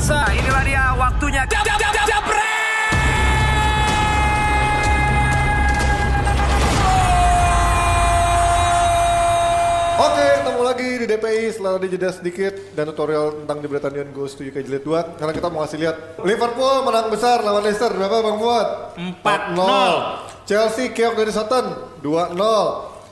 pemirsa, inilah dia waktunya. Jab, jab, jab, jab, Oke, ketemu lagi di DPI setelah ada jeda sedikit dan tutorial tentang The Bretonian Goes to UK Jilid 2. Karena kita mau ngasih lihat Liverpool menang besar lawan Leicester. Berapa Bang Fuad? 4-0. Chelsea keok dari Soton 2-0.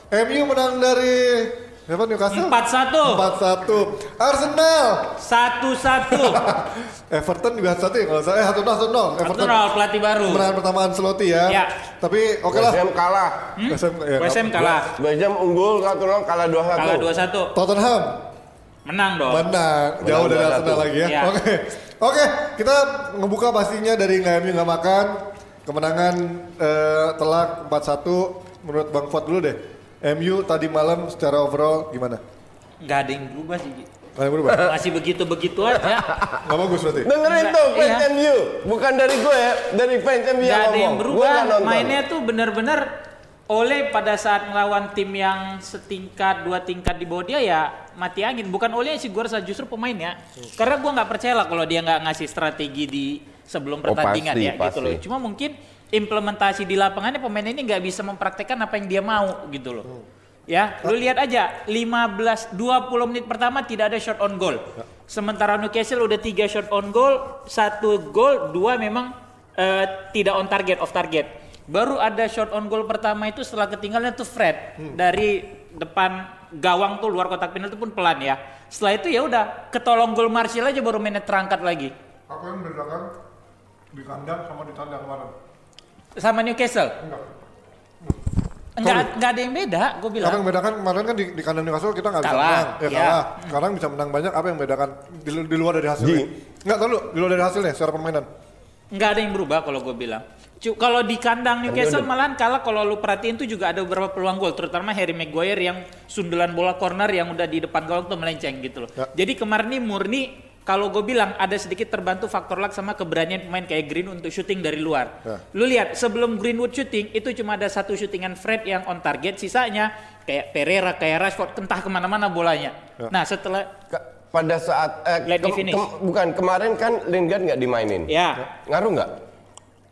MU menang dari Siapa Newcastle? 4-1. 4-1. Arsenal. Satu-satu. Everton juga satu ya kalau saya satu nol Satu Everton nol pelatih baru. kemenangan pertama Ancelotti ya. Ya. Tapi oke lah. West kalah. West Ham, ya, West Ham kalah. West Ham unggul 1-0 kalah 2-1. Kalah 2-1. Tottenham Menang dong. menang jauh Menang dari 2-1. Arsenal lagi ya. Ya. Oke. Oke, kita ngebuka pastinya dari nggak MU nggak makan. Kemenangan eh, telak 4-1 menurut Bang Fuad dulu deh. MU tadi malam secara overall gimana? Nggak ada yang berubah sih. Nggak ada yang berubah? Masih begitu-begitu aja. Nggak bagus berarti? Dengerin tuh fans iya. MU. Bukan dari gue ya, dari fans MU yang ada yang ngomong. Berubah. nonton. Mainnya tuh bener-bener oleh pada saat ngelawan tim yang setingkat dua tingkat di bawah dia ya mati angin. Bukan oleh sih gue rasa justru pemainnya karena gue nggak percaya lah kalau dia nggak ngasih strategi di sebelum Oh, pertandingan pasti, ya gitu loh. pasti. cuma mungkin implementasi di lapangannya pemain ini nggak bisa mempraktekkan apa yang dia mau gitu loh. Ya lu lihat aja 15 20 menit pertama tidak ada shot on goal. Sementara Newcastle udah tiga shot on goal satu gol dua memang eh, tidak on target off target baru ada shot on goal pertama itu setelah ketinggalan tuh Fred dari depan gawang tuh luar kotak penalti pun pelan ya setelah itu ya udah ketolong gol Martial aja baru mainnya terangkat lagi Apa yang membedakan di kandang sama di tandang kemarin? sama Newcastle Enggak. Enggak, enggak ada yang beda, gue Apa bilang. yang membedakan kemarin kan di, di kandang Newcastle kita nggak bisa menang, ya, ya. kalah. Sekarang bisa menang banyak. Apa yang membedakan di, di luar dari hasilnya? Ji. Nggak tahu lu, di luar dari hasilnya secara permainan. Enggak ada yang berubah kalau gue bilang. Cu- kalau di kandang Newcastle malahan kalah kalau lu perhatiin tuh juga ada beberapa peluang gol, terutama Harry Maguire yang sundulan bola corner yang udah di depan gawang tuh melenceng gitu loh. Ya. Jadi kemarin ini murni kalau gue bilang ada sedikit terbantu faktor luck sama keberanian pemain kayak Green untuk syuting dari luar. Ya. Lu lihat sebelum Greenwood syuting itu cuma ada satu syutingan Fred yang on target, sisanya kayak Pereira, kayak Rashford, entah ke mana-mana bolanya. Ya. Nah setelah Ke- pada saat eh, Let me finish. bukan kemarin kan Lingard nggak dimainin. ya Ngaruh nggak?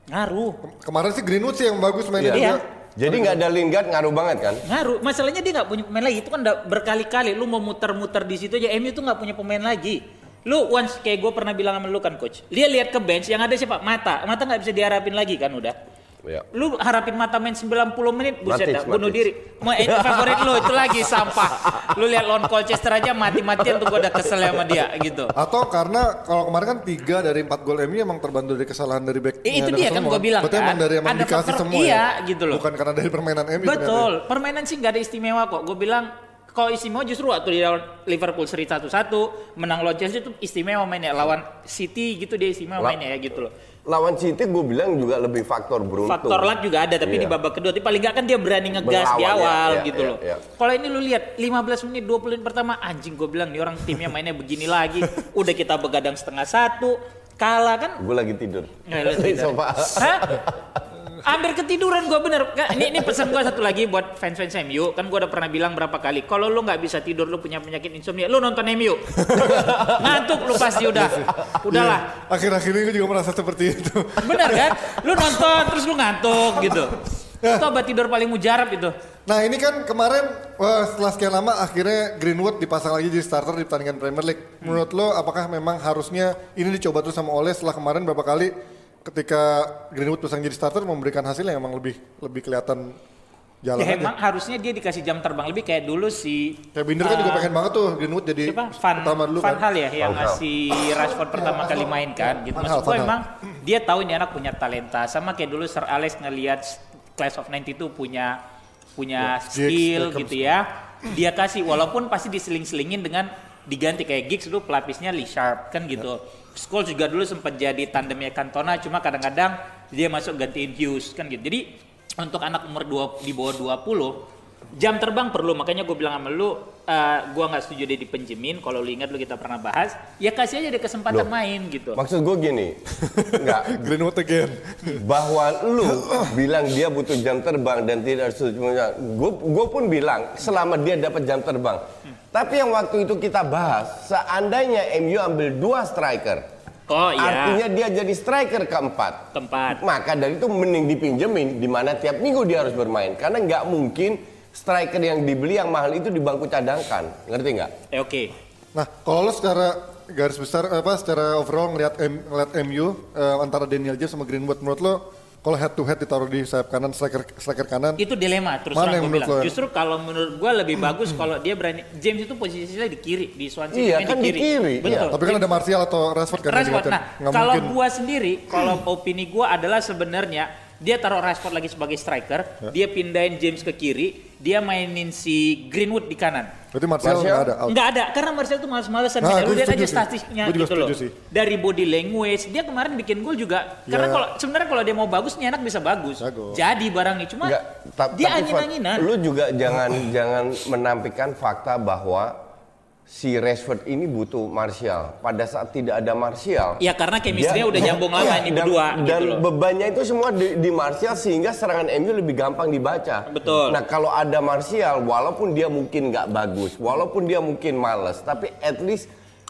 Ngaruh, Kemarin sih Greenwood sih yang bagus mainnya Iya. juga. Jadi nggak ada Lingard ngaruh banget kan? Ngaruh. Masalahnya dia nggak punya pemain lagi. Itu kan berkali-kali. Lu mau muter-muter di situ aja. MU tuh nggak punya pemain lagi. Lu once kayak gue pernah bilang sama lu kan coach. Dia lihat ke bench yang ada siapa? Mata. Mata nggak bisa diharapin lagi kan udah. Ya. Lu harapin mata main 90 menit buset Matic, dah, bunuh diri. Mau eh, favorit lu itu lagi sampah. Lu lihat lawan Colchester aja mati-matian tuh gue udah kesel sama dia gitu. Atau karena kalau kemarin kan tiga dari empat gol MU emang terbantu dari kesalahan dari back. Eh, itu dia kan gua bilang Berarti kan. emang dari emang Ada dikasih faktor- semua iya, ya. gitu loh. Bukan karena dari permainan MU. Betul, permainan sih nggak ada istimewa kok. Gue bilang kalau istimewa justru waktu di Liverpool seri 1-1 menang lawan Chelsea itu istimewa mainnya lawan City gitu dia istimewa mainnya ya gitu loh. Lawan City gue bilang juga lebih faktor beruntung. Faktor luck juga ada tapi Iya. di babak kedua tapi paling nggak kan dia berani ngegas di Melawan, awal ya, ya, gitu ya, loh. ya. Kalau ini lu lihat 15 menit 20 menit pertama anjing gue bilang nih orang timnya mainnya begini lagi. Udah kita begadang setengah satu kalah kan Gue lagi tidur. Di tidur. Hah? Hampir ketiduran gue bener. Nggak, Ini, ini pesan gue satu lagi buat fans-fans MU. Kan gue udah pernah bilang berapa kali. Kalau lu nggak bisa tidur, lu punya penyakit insomnia, lu nonton MU. Ngantuk lu pasti udah. Udahlah. Iya. Akhir-akhir ini gue juga merasa seperti itu. Bener kan? Lu nonton terus lu ngantuk gitu. Itu obat tidur paling mujarab itu. Nah ini kan kemarin wah, setelah sekian lama akhirnya Greenwood dipasang lagi jadi starter di pertandingan Premier League. Menurut lo apakah memang harusnya ini dicoba terus sama Oleh setelah kemarin berapa kali ketika Greenwood pasang jadi starter memberikan hasil yang emang lebih lebih kelihatan jalan Ya aja. emang harusnya dia dikasih jam terbang. Lebih kayak dulu si Kayak Binder kan juga pengen banget tuh Greenwood jadi siapa? Van pertama dulu Van kan. Hal ya yang ngasih Rashford pertama kali main kan gitu. Van maksud gue Van Hal. emang dia tahu ini anak punya talenta. Sama kayak dulu Sir Alex ngelihat Class of 92 punya punya Ya, skill Giggs, gitu ya. Dia kasih walaupun pasti diseling-selingin dengan diganti kayak Giggs dulu pelapisnya Lee Sharp kan gitu Scholes juga dulu sempat jadi tandemnya Cantona cuma kadang-kadang dia masuk gantiin Hughes kan gitu jadi untuk anak umur dua, di bawah 20 jam terbang perlu makanya gue bilang sama lu eh, gue nggak setuju dia dipenjemin kalau lu ingat lu kita pernah bahas ya kasih aja dia kesempatan Loh. main gitu Maksud gue gini, nggak Greenwood again. bahwa lu bilang dia butuh jam terbang dan tidak setuju. Gue gue pun bilang selama dia dapat jam terbang. Tapi yang waktu itu kita bahas, seandainya MU ambil dua striker, Oh iya. Artinya dia jadi striker keempat. Keempat. Maka dari itu mending dipinjemin di mana tiap minggu dia harus bermain karena nggak mungkin striker yang dibeli yang mahal itu di bangku cadangkan. Ngerti nggak? Eh, Oke. Nah, kalau lo secara garis besar apa secara overall ngeliat M, ngeliat MU eh, antara Daniel James sama Greenwood menurut lo kalau head to head ditaruh di sayap kanan striker striker kanan Itu dilema terus Mana yang gue menurut bilang. lo? Justru kalau menurut gua lebih bagus kalau dia berani James itu posisinya di kiri di Swansea Iya, kan di kiri, Betul. iya. tapi kan ada Martial atau Rashford kan Rashford. Nah, kalau gua sendiri, kalau opini gua adalah sebenarnya dia taruh Rashford lagi sebagai striker, Ya. dia pindahin James ke kiri, dia mainin si Greenwood di kanan. berarti Martial Martial? nggak ada out. Enggak ada, karena Martial tuh males-malesan. Nah, Lu lihat aja statistiknya gitu loh. sih. Dari body language, dia kemarin bikin gol juga. Karena Ya. kalau sebenarnya kalau dia mau bagus, nih anak bisa bagus. Jago. Jadi barangnya cuma Nggak, ta- dia angin-anginan. Lu juga jangan jangan menampilkan fakta bahwa si Rashford ini butuh Martial. Pada saat tidak ada Martial, Ya karena chemistry-nya dia- udah nyambung lama Iya, ini dan, berdua Dan gitu loh. bebannya itu semua di, di Martial sehingga serangan MU lebih gampang dibaca. Betul. Nah kalau ada Martial, walaupun dia mungkin nggak bagus, walaupun dia mungkin males, tapi at least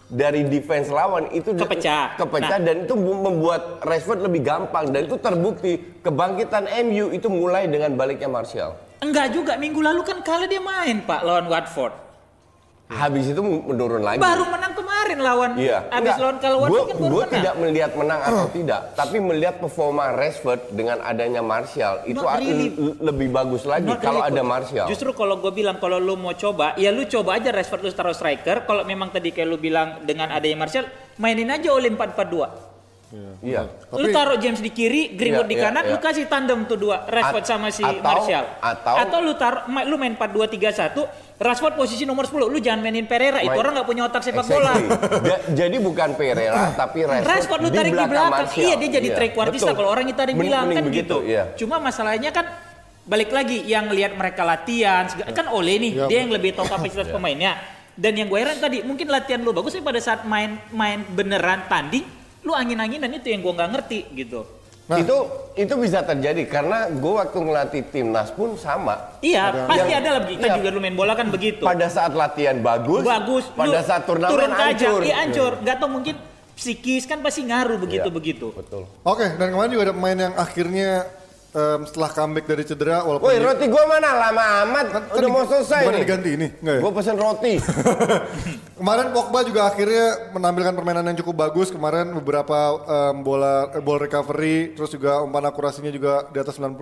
dari defense lawan itu Kepecah. kepecah Nah. dan itu bu- membuat Rashford lebih gampang dan itu terbukti kebangkitan MU itu mulai dengan baliknya Martial. Enggak juga, minggu lalu kan kalah dia main Pak lawan Watford. Habis itu menurun lagi. Baru menang kemarin lawan. Iya. Abis lawan kalau Watford kan baru Gue menang. tidak melihat menang atau tidak, tapi melihat performa Rashford dengan adanya Martial itu really. lebih bagus lagi Not kalau really, ada. Martial. Justru kalau gue bilang kalau lu mau coba, ya lu coba aja Rashford lu taruh striker. Kalau memang tadi kayak lu bilang dengan adanya Martial, mainin aja oleh 4-4-2. Iya. lu Tapi- taruh James di kiri, Greenwood Iya, di iya, kanan, iya. lu kasih tandem tuh dua, Rashford At- sama si atau- Martial. atau- lu taruh lu main 4-2-3-1, Rashford posisi nomor 10, lu jangan mainin Pereira, itu orang nggak punya otak sepak bola. Exactly. Ja- jadi bukan Pereira tapi Rashford, Rashford lu tarik di belakang. Martial. Iya dia jadi Iya, trequartista kalau orang kita Men- bilang mending kan begitu, gitu. Iya. Cuma masalahnya kan balik lagi yang lihat mereka latihan segala- kan oleh nih Iya, dia yang lebih tahu kapasitas pemainnya. Dan yang gue heran tadi mungkin latihan lu bagus tapi pada saat main main beneran tanding lu angin-anginan itu yang gue nggak ngerti gitu. Nah. Itu itu bisa terjadi karena gue waktu ngelatih timnas pun sama. Iya, pasti Yang- ada lah kita iya. juga lu main bola kan begitu. Pada saat latihan bagus, bagus. pada lu saat turnamen turun hancur. Iya hancur. Nggak tahu mungkin psikis kan pasti ngaruh begitu begitu. Betul. Oke, dan kemarin juga ada pemain yang akhirnya em, setelah comeback dari cedera walaupun Woi di- roti gue mana lama amat, Kan- kan udah di- mau selesai nih. diganti ini, ya? Gue pesen roti. Kemarin Pogba juga akhirnya menampilkan permainan yang cukup bagus. Kemarin beberapa em, bola eh, ball recovery, terus juga umpan akurasinya juga di atas 90%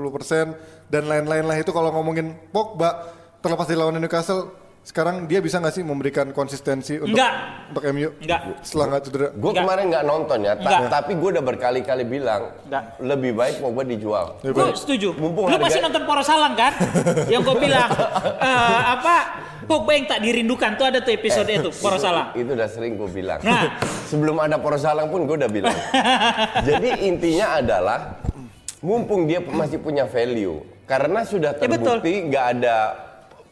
dan lain-lain lah itu kalau ngomongin Pogba terlepas dari lawan Newcastle, sekarang dia bisa nggak sih memberikan konsistensi untuk Enggak. untuk MU Enggak. setelah nggak cedera? Gue kemarin nggak nonton ya, ta- Enggak. tapi gue udah berkali-kali bilang Enggak. lebih baik Pogba dijual. Lebih Gue baik. setuju. Mumpung lu harga- masih nonton Poros Salang kan? yang gue bilang eh, apa? Pogba yang tak dirindukan tuh ada tuh episode itu Poros Salang. Itu udah sering gue bilang. Nah. Sebelum ada poros salang pun gue udah bilang. Jadi intinya adalah mumpung dia masih punya value karena sudah Ya, betul. terbukti nggak ada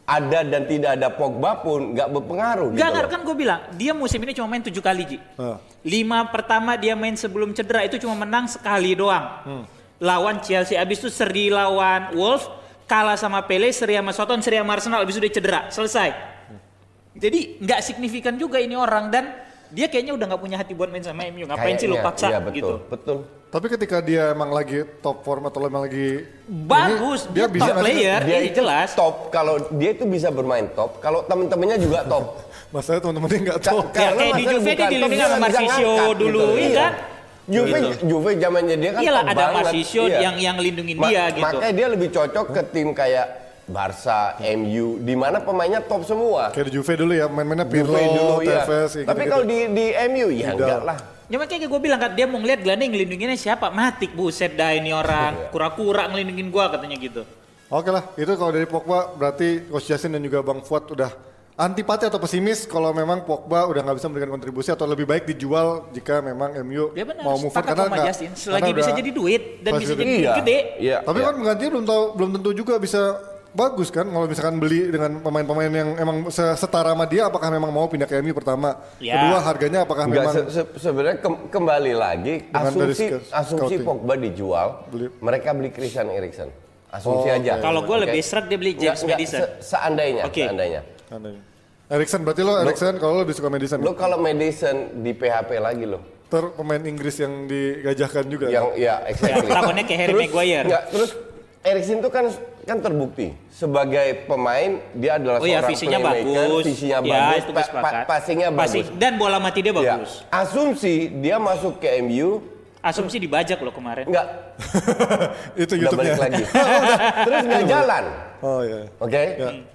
ada dan tidak ada Pogba pun nggak berpengaruh Gak gitu. kan gue bilang dia musim ini cuma main tujuh kali Ji. Ah. Lima pertama dia main sebelum cedera itu cuma menang sekali doang. Hmm. Lawan Chelsea abis itu seri lawan Wolves kalah sama Pele, seri sama Soton, seri sama Arsenal abis itu dia cedera selesai. Jadi nggak signifikan juga ini orang dan dia kayaknya udah nggak punya hati buat main sama MU. Ngapain sih lu Kayaknya, paksa iya, betul, gitu? Betul. Tapi ketika dia emang lagi top form atau emang lagi Bagus, ini, dia, bisa top player, Dia iya itu jelas. top kalau dia itu bisa bermain top kalau teman-temannya juga top. Masalahnya teman-temannya nggak Ka- tahu. Ya, kayak di Juve dia top, dilindungi dia sama Marcisio dulu, iya kan? Juve, Gitu. Juve zamannya dia kan Iyalah, top ada banget. Marcisio Iya. yang- yang lindungin Ma- dia gitu. Makanya dia lebih cocok ke tim kayak Barca, MU, di mana pemainnya top semua. Kayak di Juve dulu ya, main-mainnya Pirlo, Juve dulu ya. Tevez, kayak Tapi kalau di di MU ya Tidak. enggak lah. Ya makanya gue bilang kan dia mau ngeliat gelandang ngelindunginnya siapa? Matik buset dah ini Iya. orang kura-kura ngelindungin gua katanya gitu. Oke lah, itu kalau dari Pogba berarti Coach Justin dan juga Bang Fuad udah antipati atau pesimis kalau memang Pogba udah nggak bisa memberikan kontribusi atau lebih baik dijual jika memang MU Ya benar, mau move on sepakat sama nggak- Justin. Selagi karena bisa jadi duit dan bisa jadi duit Iya. gede. Iya. Tapi iya. kan penggantinya belum tahu belum tentu juga bisa bagus kan kalau misalkan beli dengan pemain-pemain yang emang se- setara sama dia apakah memang mau pindah ke MU pertama Ya. kedua harganya apakah Enggak, memang se- se- sebenarnya kem- kembali lagi asumsi asumsi scouting. Pogba dijual, Beli. mereka beli Christian Eriksen. Asumsi Oh, aja. oke. Kalau gue Oke? lebih seret dia beli James enggak, Madison. se- seandainya, Oke. seandainya. Erikson berarti lo Erikson kalau lo lebih suka Madison Lo kalau Madison di PHP lagi lo. ter pemain Inggris yang digajahkan juga. yang ya exactly. Ya, takutnya kayak Harry Terus, Maguire. enggak, terus Erikson itu kan kan terbukti sebagai pemain dia adalah Oh ya seorang visinya playmaker, bagus. visinya ya, bagus, itu pa- pa- passingnya Passing- bagus. Dan bola mati dia Ya. bagus. Asumsi dia masuk ke MU Asumsi dibajak loh kemarin. enggak itu udah balik lagi. terus nggak jalan. Oh iya, Oke?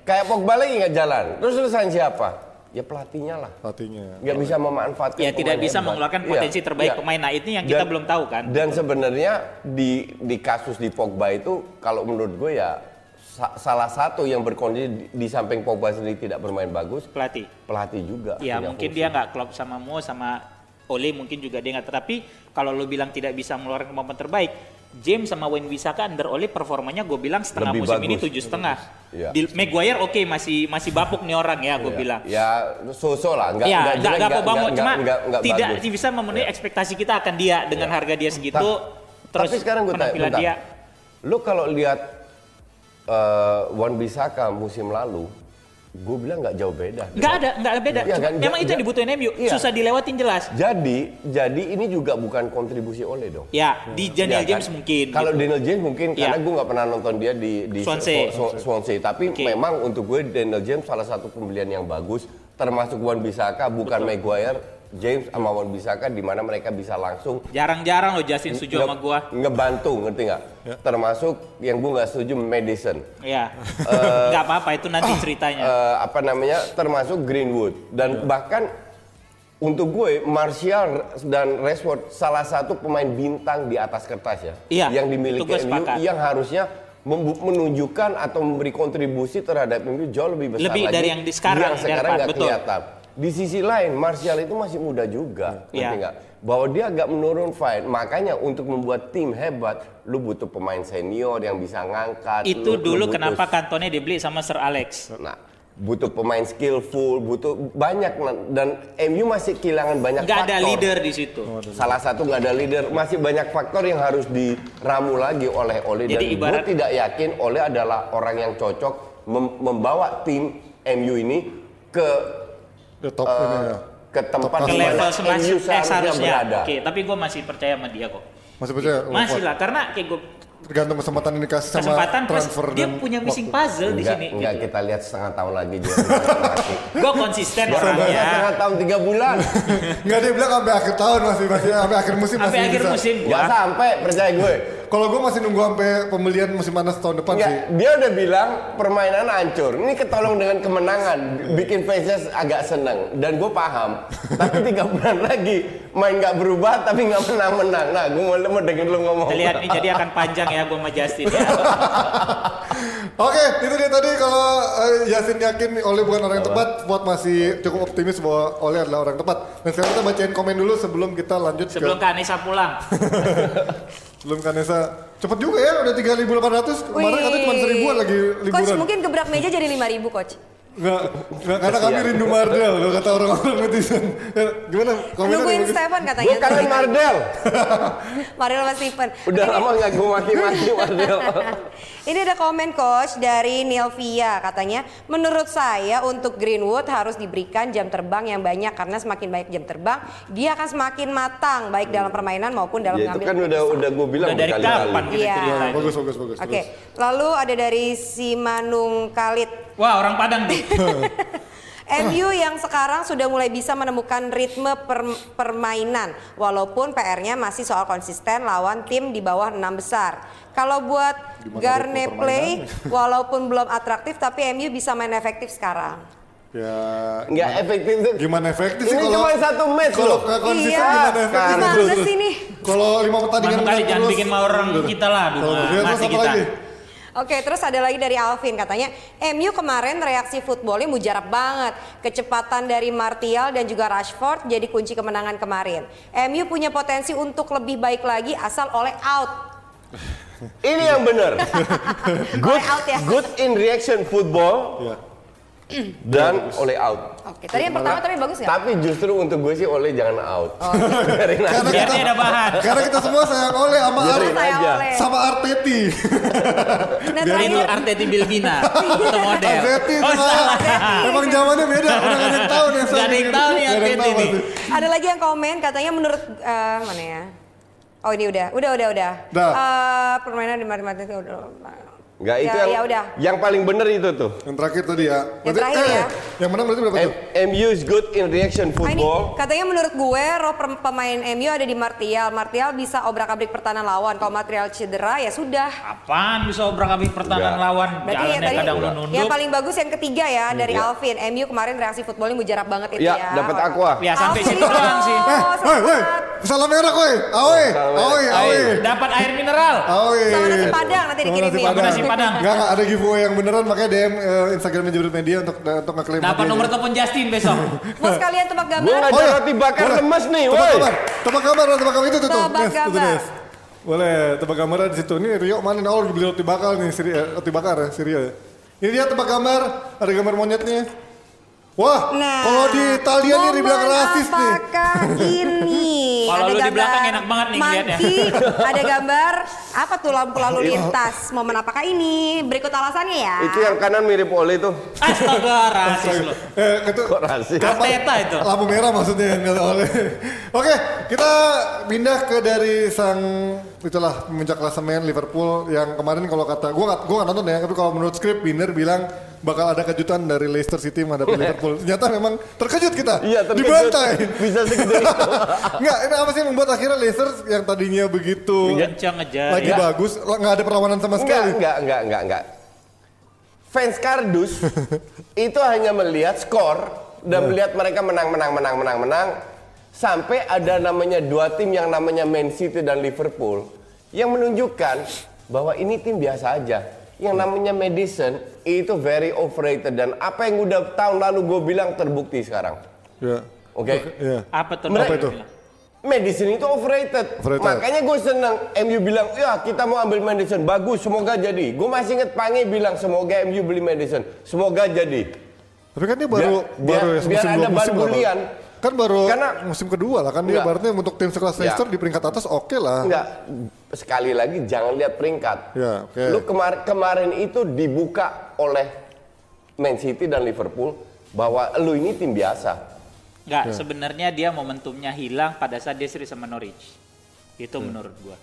Kayak Pogba lagi nggak jalan. Terus urusan siapa? Ya pelatihnya lah. hatinya. Nggak bisa memanfaatkan Ya tidak bisa hebat. mengeluarkan Iya, potensi terbaik iya. pemain. Nah itu yang kita Dan- belum tahu kan. Dan sebenarnya di di kasus di Pogba itu kalau menurut gue ya sa- salah satu yang berkondisi di, di samping Pogba sendiri tidak bermain bagus, Pelatih. pelatih juga. Ya mungkin fungsi. dia nggak klop sama Mo sama Ole mungkin juga dia nggak. Tetapi kalau lo bilang tidak bisa mengeluarkan kemampuan terbaik, James sama Wan Bissaka under Ole performanya gue bilang setengah Lebih musim ini bagus. tujuh setengah. Iya. Di Maguire oke masih masih bapuk nih orang ya gue Ya, bilang. Ya so-so lah, nggak ya nggak nggak nggak nggak- cuma nggak- nggak tidak bagus. bisa memenuhi ekspektasi kita akan dia dengan harga dia segitu. Ta- terus Tapi sekarang gue tanya, bentar. dia Lu kalau lihat eh, Wan Bisaka musim lalu, gue bilang nggak jauh beda. nggak ada nggak ada beda. Iya Cuma kan, Memang itu yang dibutuhin MU. Iya. Susah dilewatin jelas. Jadi, jadi ini juga bukan kontribusi oleh dong. Ya di Daniel Iya kan? James mungkin. Kalau gitu. Daniel James mungkin Iya. karena gue nggak pernah nonton dia di di Swansea. Sw- Sw- Swansea. Tapi Oke. memang untuk gue Daniel James salah satu pembelian yang bagus, termasuk Wan Bisaka, bukan Maguire. James sama Wan Bisaka di mana mereka bisa langsung Jarang-jarang lo Justin setuju sama gua. ngebantu, ngerti nggak? Termasuk yang gue nggak setuju Madison. Ya. nggak apa-apa itu nanti ceritanya. Eh, apa namanya? Termasuk Greenwood dan bahkan untuk gue Martial dan Rashford salah satu pemain bintang di atas kertas ya. Iya, yang dimiliki MU yang harusnya menunjukkan atau memberi kontribusi terhadap MU jauh lebih besar Lebih lagi dari yang di sekarang, yang sekarang nggak betul. kelihatan. Di sisi lain Martial itu masih muda juga, ngerti Iya. nggak? Bahwa dia agak menurun fight. Makanya untuk membuat tim hebat, lu butuh pemain senior yang bisa ngangkat. itu lu- lu dulu butuh kenapa Kantone dibeli sama Sir Alex. Nah, butuh pemain skillful, butuh banyak dan MU masih kehilangan banyak ada faktor. leader di situ. Salah satu nggak ada leader, masih banyak faktor yang harus diramu lagi oleh Ole dan Jadi ibarat- gue tidak yakin Ole adalah orang yang cocok mem- membawa tim MU ini ke The top eh, ini ya. ke tempat Ke level MU eh, seharusnya seharusnya. berada. Oke, tapi gue masih percaya sama dia kok. Masih percaya? Masih lah, karena kayak gue Tergantung kesempatan yang dikasih sama kesempatan transfer dia dan punya missing waktu. puzzle di Enggak, sini. enggak Gitu. kita lihat setengah tahun lagi dia. Gue konsisten Setengah orangnya. tahun tiga bulan. Enggak dia bilang sampai akhir tahun masih masih sampai akhir musim Sampai masih akhir bisa. musim Gak gua. sampai percaya gue. Kalau gue masih nunggu sampai pembelian musim panas tahun depan Enggak, sih. dia udah bilang permainan hancur. Ini ketolong dengan kemenangan, bikin fansnya agak seneng. Dan gue paham. Tapi tiga bulan lagi main nggak berubah tapi nggak menang-menang. Nah, gue mau mau denger lu ngomong. Lihat nih jadi akan panjang ya gue sama Justin ya. Oke, itu dia tadi kalau eh, Yasin yakin Oleh bukan orang yang tepat, Fuad masih cukup optimis bahwa Oleh adalah orang yang tepat. Dan sekarang kita bacain komen dulu sebelum kita lanjut Sebelum ke Kanesa pulang. sebelum Kanesa. Cepet juga ya, udah 3.800. Kemarin katanya cuma seribuan lagi Coach liburan. mungkin gebrak meja jadi 5000 coach. Enggak, enggak karena kami rindu Mardel loh kata orang-orang netizen. Ya, Gimana? Nungguin bagus? Stefan katanya. Kangen Mardel. Mariel sama Stephen. Udah lama nggak gue maki-maki Mardel. Ini ada komen coach dari Nelvia katanya, menurut saya untuk Greenwood harus diberikan jam terbang yang banyak karena semakin banyak jam terbang, dia akan semakin matang baik dalam permainan maupun dalam ya itu kan udah udah gue bilang Udah dari berkali-kali. kapan kita Iya. cerita ini? Bagus, bagus, bagus. Oke, bagus. lalu ada dari Simanung Khalid. Wah orang Padang tuh. MU yang sekarang sudah mulai bisa menemukan ritme per- permainan walaupun PR-nya masih soal konsisten lawan tim di bawah enam besar. Kalau buat Garne play walaupun belum atraktif tapi MU bisa main efektif sekarang. Ya, Nggak efektif tuh. gimana efektif sih Ini kalau cuma satu match kalau loh. konsisten Iya, gimana efektif? gimana sih ini? Kalau lima pertandingan menang jangan terus, bikin mau orang gitu. kita lah, Kalau apa kita. lagi? Oke, terus ada lagi dari Alvin katanya MU kemarin reaksi footballnya mujarab banget. Kecepatan dari Martial dan juga Rashford jadi kunci kemenangan kemarin. MU punya potensi untuk lebih baik lagi asal oleh out. Ini yang benar. good, out ya. good in reaction football. Iya. Dan oleh out. Oke, tadi yang pertama tapi bagus nggak? Tapi justru untuk gue sih oleh jangan out. Oh, Biarin aja. Karena Biar kita, ada bahan. karena kita semua sayang oleh sama Ar aja. oleh. sama Arteti. Nah, Ini terakhir, Arteti Bilbina itu model. Arteti Oh, sama salah. Emang zamannya beda, udah gak ada yang tahu nih. Nggak ada yang tahu nih Arteti pasti. ada lagi yang komen katanya menurut eh, mana ya? Oh ini udah, udah, udah, udah. Dah. Eh, permainan di mati itu udah. Enggak itu Ya, yang ya udah. yang paling bener itu tuh. Yang terakhir tadi ya. Yang terakhir ya. Yang menang berarti berapa tuh? MU is good in reaction Ah, ini football. katanya menurut gue roh pem- pemain MU ada di Martial. Martial bisa obrak-abrik pertahanan lawan. Kalau Martial cedera ya sudah. Apaan bisa obrak-abrik pertahanan lawan? Berarti ya Jalannya tadi kadang lu yang paling bagus yang ketiga ya dari Iya. Alvin. MU kemarin reaksi footballnya mujarab banget itu Ya, ya. dapat aqua. Ya sampai Alvin situ doang sih. Eh, woi, woi. Salam merah kowe. Awe, awe, awe. Dapat air mineral. Awe. Sama nasi padang nanti Sama dikirimin. nasi padang. Nasi padang. Enggak, enggak ada giveaway yang beneran makanya DM eh, Instagramnya Jebret Media untuk untuk ngeklaim Dapat nomor telepon Justin besok. Mau sekalian tebak gambar? Oh, ada iya. roti bakar Boleh. lemes nih, Tebak woi. gambar, tebak gambar, tebak gambar itu tuh. Tebak tuh, gambar. Nes. Boleh, tebak gambarnya di situ. Ini Rio mana nih? Oh, beli roti bakar nih, Siri, eh, roti bakar ya, Siri ya. Ini dia tebak gambar, ada gambar monyetnya. Wah, Nah, kalau di Italia nih dibilang rasis nih. apakah ini? Kalau Ada lu di gambar belakang enak banget nih monkey, ada gambar apa tuh lampu lalu lintas? Momen apakah ini? Berikut alasannya ya. Itu yang kanan mirip Ole tuh. Astaga, rasis lu. Eh, itu Kok rasis? Arteta itu. lampu merah maksudnya yang oleh. Oke, kita pindah ke dari sang itulah pemuncak klasemen Liverpool yang kemarin kalau kata gua nggak gua nggak nonton ya, tapi kalau menurut skrip Binder bilang bakal ada kejutan dari Leicester City menghadapi Liverpool. Ternyata memang terkejut kita. Iya, terkejut. Dibantai. Bisa segede itu. Enggak, ini apa sih yang membuat akhirnya Leicester yang tadinya begitu Kencang ngejar. lagi ya. bagus, nggak ada perlawanan sama sekali. enggak, enggak, enggak, enggak. Fans kardus itu hanya melihat skor dan melihat mereka menang, menang, menang, menang, menang. Sampai ada namanya dua tim yang namanya Man City dan Liverpool yang menunjukkan bahwa ini tim biasa aja. Yang namanya Madison itu very overrated dan apa yang udah tahun lalu gue bilang terbukti sekarang. Ya. Oke? Iya. Apa tuh? Mereka- Apa itu? Madison itu overrated. Overrated. Makanya gue seneng MU bilang, ya kita mau ambil Madison, bagus, semoga jadi. Gue masih inget Pange bilang, semoga MU beli Madison, semoga jadi. Tapi kan dia baru Biar- biar- baru ya, biar musim ada dua musim. Bang. Kan baru Karena- musim kedua lah kan dia berarti untuk tim sekelas Ya. Leicester di peringkat atas oke lah. Enggak, sekali lagi jangan lihat peringkat. Ya, oke. Lu kemar- kemarin itu dibuka oleh Man City dan Liverpool bahwa lu ini tim biasa. Enggak, Ya. sebenarnya dia momentumnya hilang pada saat dia seri sama Norwich. Itu menurut gua.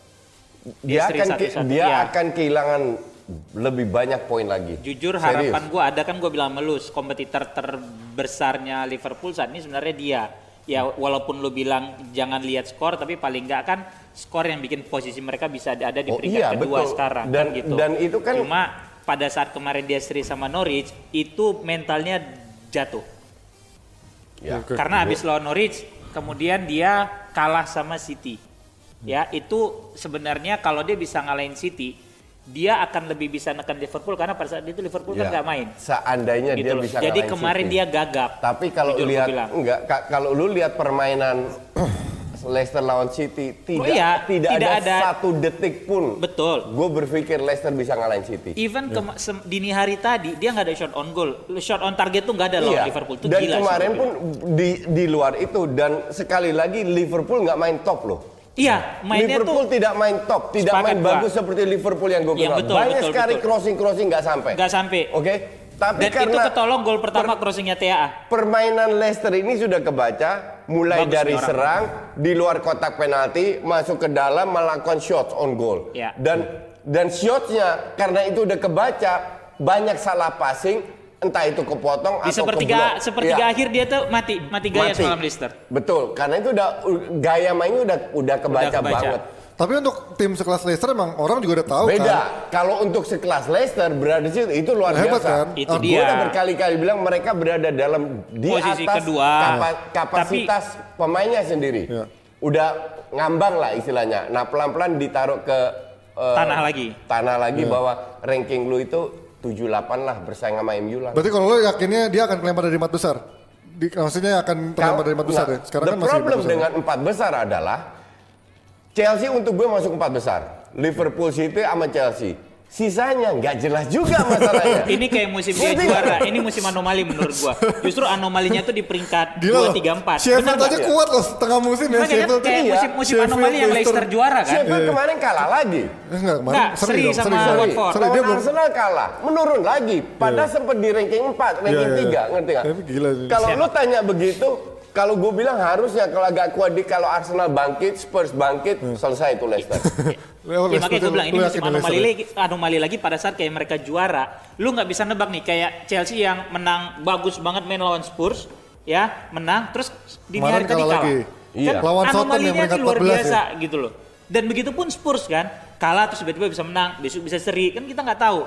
Dia, seri akan ke- satu-satu, dia iya. akan kehilangan lebih banyak poin lagi. Jujur Serius. harapan gua ada kan gua bilang melus kompetitor terbesarnya Liverpool saat ini sebenarnya dia. Ya walaupun lu bilang jangan lihat skor tapi paling enggak kan skor yang bikin posisi mereka bisa ada di Oh, peringkat iya, kedua betul. sekarang Dan- kan gitu. dan itu kan- cuma pada saat kemarin dia seri sama Norwich itu mentalnya jatuh. Ya. Karena habis lawan Norwich, kemudian dia kalah sama City. Ya, itu sebenarnya kalau dia bisa ngalahin City, dia akan lebih bisa nekan Liverpool karena pada saat itu Liverpool kan Ya. nggak main. Seandainya Gitu dia loh. bisa Jadi kemarin City. dia gagap. Tapi kalau lihat enggak ka- kalau lu lihat permainan Leicester lawan City tidak Oh iya, tidak, tidak ada, ada- satu detik pun Betul. gue berpikir Leicester bisa ngalahin City. Even kema- sem- dini hari tadi dia nggak ada shot on goal, shot on target tuh nggak ada loh Liverpool tuh Iya. dan gila. kemarin pun di di luar itu dan sekali lagi Liverpool nggak main top loh. Iya, mainnya Liverpool tuh tidak main top, tidak main gua. bagus seperti Liverpool yang gue kenal. betul, Banyak betul, sekali betul. crossing crossing nggak sampai. nggak sampai. Oke, tapi Dan itu karena ketolong gol pertama crossingnya TAA. permainan Leicester ini sudah kebaca mulai Bagus dari orang. serang di luar kotak penalti masuk ke dalam melakukan shots on goal Ya. dan dan shotsnya karena itu udah kebaca banyak salah passing entah itu kepotong Di atau sepertiga keblok. sepertiga Ya, akhir dia tuh mati, mati gaya mati. semalam betul karena itu udah gaya mainnya udah udah kebaca, kebaca. banget Tapi untuk tim sekelas Leicester emang orang juga udah tahu beda kan. kalau untuk sekelas Leicester berada di situ itu luar Hebat biasa kan? Itu Gue dia. udah berkali-kali bilang mereka berada dalam di Posisi atas kedua. kapa- kapasitas pemainnya sendiri. Ya. Udah ngambang lah istilahnya. Nah pelan-pelan ditaruh ke eh, Tanah lagi. Tanah lagi Ya. bahwa ranking lu itu 78 lah bersaing sama MU lah. Berarti kalau lo yakinnya dia akan kelempar dari empat besar? Di, maksudnya akan terlempar dari empat besar Nah, ya? Sekarang the kan masih problem empat besar. dengan empat besar adalah Chelsea untuk gue masuk empat besar. Liverpool City sama Chelsea. Sisanya nggak jelas juga masalahnya. Ini kayak musim dia juara. Ini musim anomali menurut gua. Justru anomalinya tuh di peringkat Gila 2 3 loh. 4. Sheffield aja kuat loh setengah musim ya kan Sheffield. kayak iya. musim musim Sheffield, anomali yang Leicester. Juara kan. Sheffield kemarin kalah lagi. Enggak, kemarin seri, seri dong, sama seri. Watford. Seri, dia belum Arsenal kalah, menurun lagi. Padahal Iya. sempat di ranking 4, ranking iya, 3, iya. ngerti nggak? Tapi gila sih. Kalau lu tanya begitu, kalau gue bilang harusnya kalau agak kuat di kalau Arsenal bangkit, Spurs bangkit, Hmm. selesai itu Leicester. Leo, Ya, makanya gue bilang ini musim anomali lagi, anomali lagi pada saat kayak mereka juara. Lu nggak bisa nebak nih kayak Chelsea yang menang bagus banget main lawan Spurs, ya menang terus di hari tadi kalah lagi. Iya. Lawan Southampton yang luar 14 biasa ya. gitu loh. Dan begitu pun Spurs kan kalah terus tiba-tiba bisa menang, besok bisa seri kan kita nggak tahu.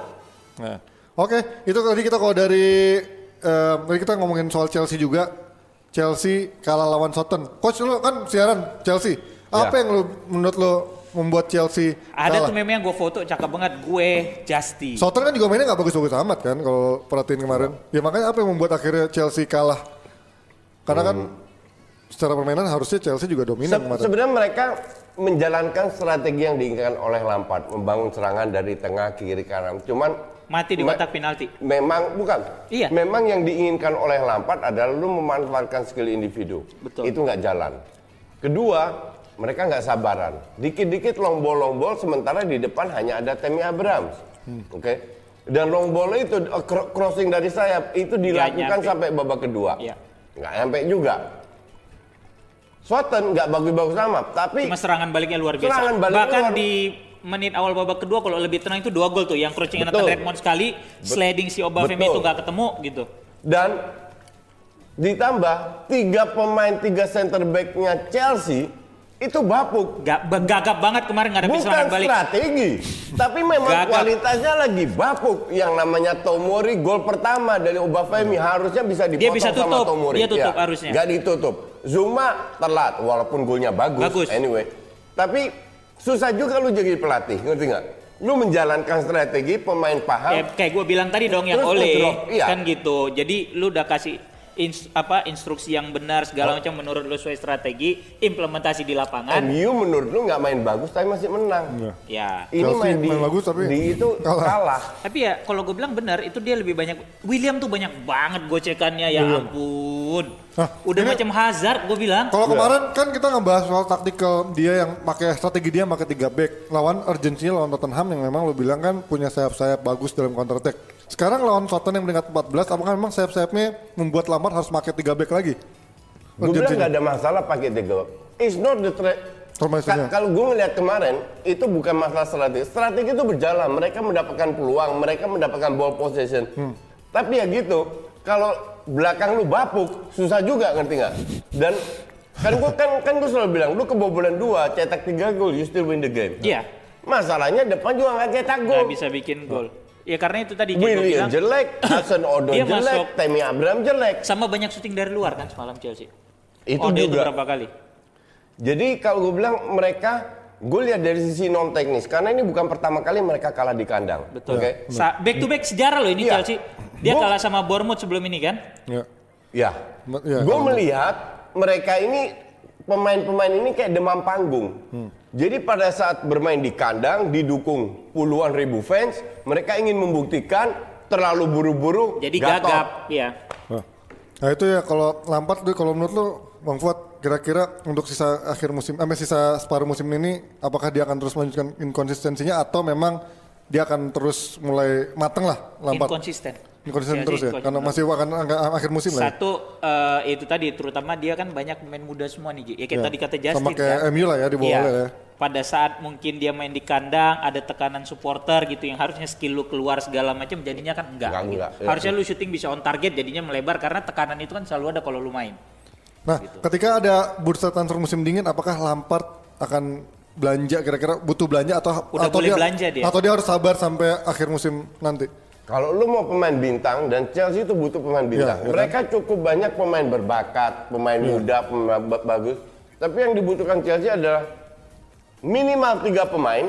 Nah, Oke, itu tadi kita kalau dari eh, tadi kita ngomongin soal Chelsea juga. Chelsea kalah lawan Southampton. Coach lu kan siaran Chelsea. Apa Ya. yang lu menurut lu membuat Chelsea Ada kalah? tuh meme yang gue foto cakep banget gue Justy. Southampton kan juga mainnya nggak bagus-bagus amat kan kalau perhatiin kemarin. Ya makanya apa yang membuat akhirnya Chelsea kalah? Karena kan secara permainan harusnya Chelsea juga dominan Se- kemarin. sebenarnya mereka menjalankan strategi yang diinginkan oleh Lampard, membangun serangan dari tengah ke kiri kanan. Cuman Mati di kotak penalti. Memang bukan. Iya. Memang yang diinginkan oleh Lampard adalah lu memanfaatkan skill individu. Betul. Itu nggak jalan. Kedua, mereka nggak sabaran. Dikit-dikit long ball long ball sementara di depan hanya ada Temi Abrams. Hmm. Oke. Dan long ball itu eh, cro- crossing dari sayap itu dilakukan nyampe. sampai babak kedua. Iya. Nggak nyampe juga. Sutton nggak bagus-bagus amat, tapi Cuma serangan baliknya luar biasa. Serangan baliknya Bahkan luar- di menit awal babak kedua kalau lebih tenang itu dua gol tuh yang Nathan Betul. Redmond sekali, sliding si Obafemi itu nggak ketemu gitu. Dan ditambah tiga pemain tiga center backnya Chelsea itu bapuk. Gak gagap banget kemarin ngadepin Bukan serangan balik. strategi, tapi memang Gagap. kualitasnya lagi bapuk. Yang namanya Tomori gol pertama dari Obafemi harusnya bisa dipotong bisa sama tutup, Tomori. dia tutup Ya, harusnya. Nggak ditutup. Zuma telat, walaupun golnya bagus. Bagus. Anyway, tapi susah juga lu jadi pelatih, ngerti nggak? Lu menjalankan strategi pemain paham. Kayak, kayak gue bilang tadi dong yang oleh iya. kan gitu. Jadi lu udah kasih ins- apa instruksi yang benar segala macam menurut lu sesuai strategi, implementasi di lapangan. MU menurut lu nggak main bagus tapi masih menang. Ya. Ini Chelsea main, di, main bagus tapi di itu kalah. kalah. Tapi ya kalau gue bilang benar itu dia lebih banyak William tuh banyak banget gocekannya ya ampun. Hah, Udah ini- macam Hazard gue bilang. Kalau kemarin kan kita ngebahas soal taktikal dia yang pakai strategi dia pakai tiga back lawan urgensinya lawan Tottenham yang memang lo bilang kan punya sayap-sayap bagus dalam counter attack. Sekarang lawan Southampton yang peringkat 14 apakah memang sayap-sayapnya membuat Lampard harus pakai tiga back lagi? Gue bilang nggak ada masalah pakai tiga. It's not the. Ka- Kalau gue ngeliat kemarin itu bukan masalah strategi. Strategi itu berjalan. Mereka mendapatkan peluang, mereka mendapatkan ball possession. Hmm. Tapi ya gitu. Kalau belakang lu bapuk, susah juga ngerti nggak? Dan kan gue kan kan gue selalu bilang, lu kebobolan dua, cetak tiga gol, you still win the game. Iya. Masalahnya depan juga nggak cetak gol. Nggak bisa bikin gol. Ya karena itu tadi William bilang jelek, Odoi Dia jelek, masuk. Temi Abraham jelek. sama banyak syuting dari luar kan semalam Chelsea. Itu oh, dia itu juga. berapa kali? Jadi kalau gue bilang mereka, gue lihat dari sisi non teknis karena ini bukan pertama kali mereka kalah di kandang. Betul. Oke. Sa- back to back sejarah loh ini Iya. Chelsea. Dia Gua- kalah sama Bournemouth sebelum ini kan? Ya. Ya. Ya, gue kalau- melihat mereka ini pemain-pemain ini kayak demam panggung. Hmm. Jadi pada saat bermain di kandang didukung puluhan ribu fans, mereka ingin membuktikan terlalu buru-buru. Jadi gatot. gagap, ya. Nah, nah itu ya kalau Lampard tuh kalau menurut lu Bang Fuad kira-kira untuk sisa akhir musim, eh sisa separuh musim ini apakah dia akan terus melanjutkan inkonsistensinya atau memang dia akan terus mulai mateng lah Lampard? Inkonsisten. Inkonsisten Chelsea terus ya, karena masih akan akhir musim lah. ya. Satu eh, itu tadi terutama dia kan banyak pemain muda semua nih Ji. Ya kayak Ya. tadi kata Justin Sama kayak kan. MU lah ya di bawah Iya. oleh ya. Pada saat mungkin dia main di kandang ada tekanan supporter gitu yang harusnya skill lu keluar segala macam jadinya kan enggak. Enggak, gitu. enggak. Ya. Harusnya lu syuting bisa on target jadinya melebar karena tekanan itu kan selalu ada kalau lu main. Nah, ketika ada bursa transfer musim dingin, apakah Lampard akan belanja kira-kira butuh belanja atau Udah atau boleh belanja dia. atau dia harus sabar sampai akhir musim nanti? Kalau lu mau pemain bintang dan Chelsea itu butuh pemain bintang. Iya, iya Mereka cukup banyak pemain berbakat, pemain muda, pemain ba- bagus. Tapi yang dibutuhkan Chelsea adalah minimal tiga pemain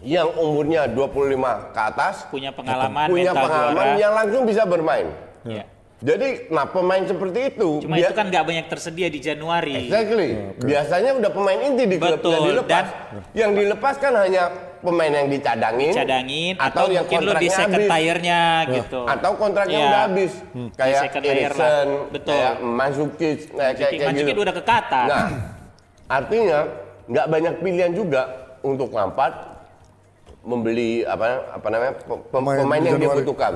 yang umurnya 25 ke atas, Punya pengalaman, punya pengalaman juara. yang langsung bisa bermain. Ya. Jadi, nah pemain seperti itu, Cuma dia- itu kan nggak banyak tersedia di Januari. Exactly. Biasanya udah pemain inti di klub Betul, yang dilepas. dan- Yang dilepas kan hanya pemain yang dicadangin, cadangin atau, yang mungkin lu di kontraknya second habis. tire-nya gitu. atau kontraknya Iya. udah habis kayak lah. Eriksen, Betul. kayak Mandzukic, kayak kayak, kayak Manjukic gitu. udah ke Qatar. Nah, artinya nggak banyak pilihan juga untuk Lampard membeli apa apa namanya pe- pe- Pemain pemain, yang dia butuhkan.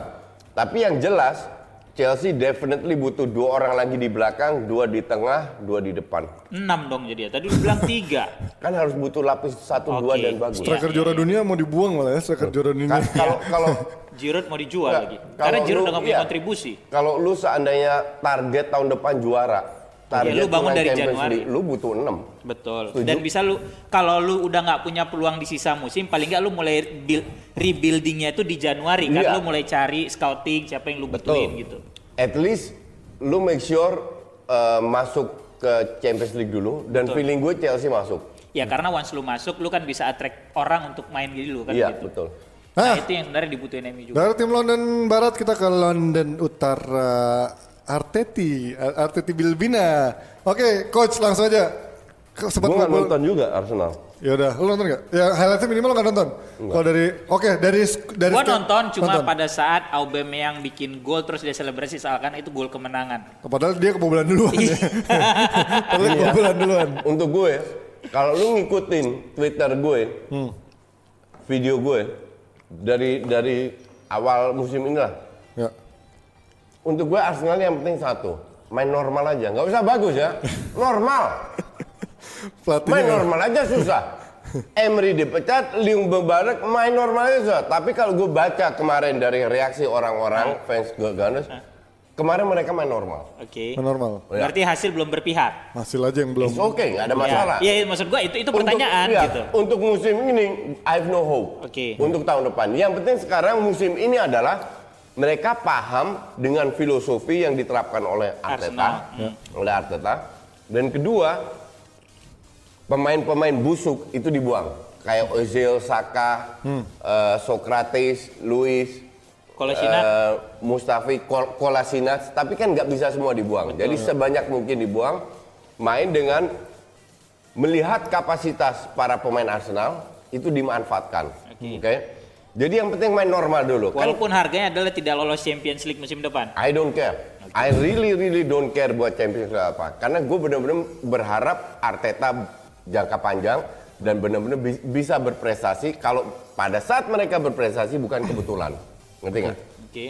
Tapi yang jelas Chelsea definitely butuh dua orang lagi di belakang, dua di tengah, dua di depan. Enam dong jadi ya. Tadi lu bilang tiga. Kan harus butuh lapis satu dua Oke. dan bagus. Striker Iya, juara iya. dunia mau dibuang malah ya, striker juara dunia. Ka- Kalau kalau Giroud mau dijual Nggak, lagi. Karena Giroud udah nggak punya iya. kontribusi. kalau lu seandainya target tahun depan juara, target Iya, lu bangun dari Champions Januari. League, lu butuh 6. Betul. Setuju. Dan bisa lu kalau lu udah nggak punya peluang di sisa musim, paling nggak lu mulai build, rebuildingnya itu di Januari kan Iya. lu mulai cari scouting siapa yang lu butuhin gitu. At least lu make sure uh, masuk ke Champions League dulu dan Betul. feeling gue Chelsea masuk. Ya karena once lu masuk, lu kan bisa attract orang untuk main gitu kan Iya, gitu. betul. Nah, Ah. itu yang sebenarnya dibutuhin MU juga. Dari tim London Barat kita ke London Utara. Arteti, Ar- Arteti Bilbina. Oke, coach langsung aja. Sempat Gue ngobrol- nonton juga Arsenal. Ya udah, lu nonton nggak? Ya highlightnya minimal lu nggak nonton. Kalau dari, oke dari dari Gua nonton cuma nonton. pada saat Aubameyang bikin gol terus dia selebrasi seakan itu gol kemenangan. Padahal dia kebobolan duluan. Iya. ya. Padahal kebobolan duluan. Untuk gue, kalau lu ngikutin Twitter gue, Hmm. video gue dari dari awal musim ini lah. Ya. Untuk gue Arsenal yang penting satu, main normal aja, nggak usah bagus ya, normal. Main normal aja susah. Emery dipecat, Liung Bebarek main normal aja susah. Tapi kalau gue baca kemarin dari reaksi orang-orang fans Gunners, kemarin mereka main normal. Oke. main normal. Berarti hasil belum berpihak. Hasil aja yang belum. It's okay, nggak ada masalah. Iya, iya, maksud gua itu itu Untuk- pertanyaan iya, gitu. Untuk musim ini, I have no hope. Oke. Untuk tahun depan. Yang penting sekarang musim ini adalah mereka paham dengan filosofi yang diterapkan oleh Arteta, Arsenal. oleh Arteta. Dan kedua, pemain-pemain busuk itu dibuang. Kayak Ozil, Saka, eh, Socrates, Luis, Kolasinac. eh, Mustafi, Kol Kolasinac. Tapi kan nggak bisa semua dibuang. Jadi sebanyak mungkin dibuang. Main dengan melihat kapasitas para pemain Arsenal itu dimanfaatkan. Oke. Jadi yang penting main normal dulu. Kan Walaupun harganya adalah tidak lolos Champions League musim depan. I don't care. I really really don't care buat Champions League apa. Karena gue benar-benar berharap Arteta jangka panjang dan benar-benar bi- bisa berprestasi. Kalau pada saat mereka berprestasi bukan kebetulan, ngerti nggak? Oke.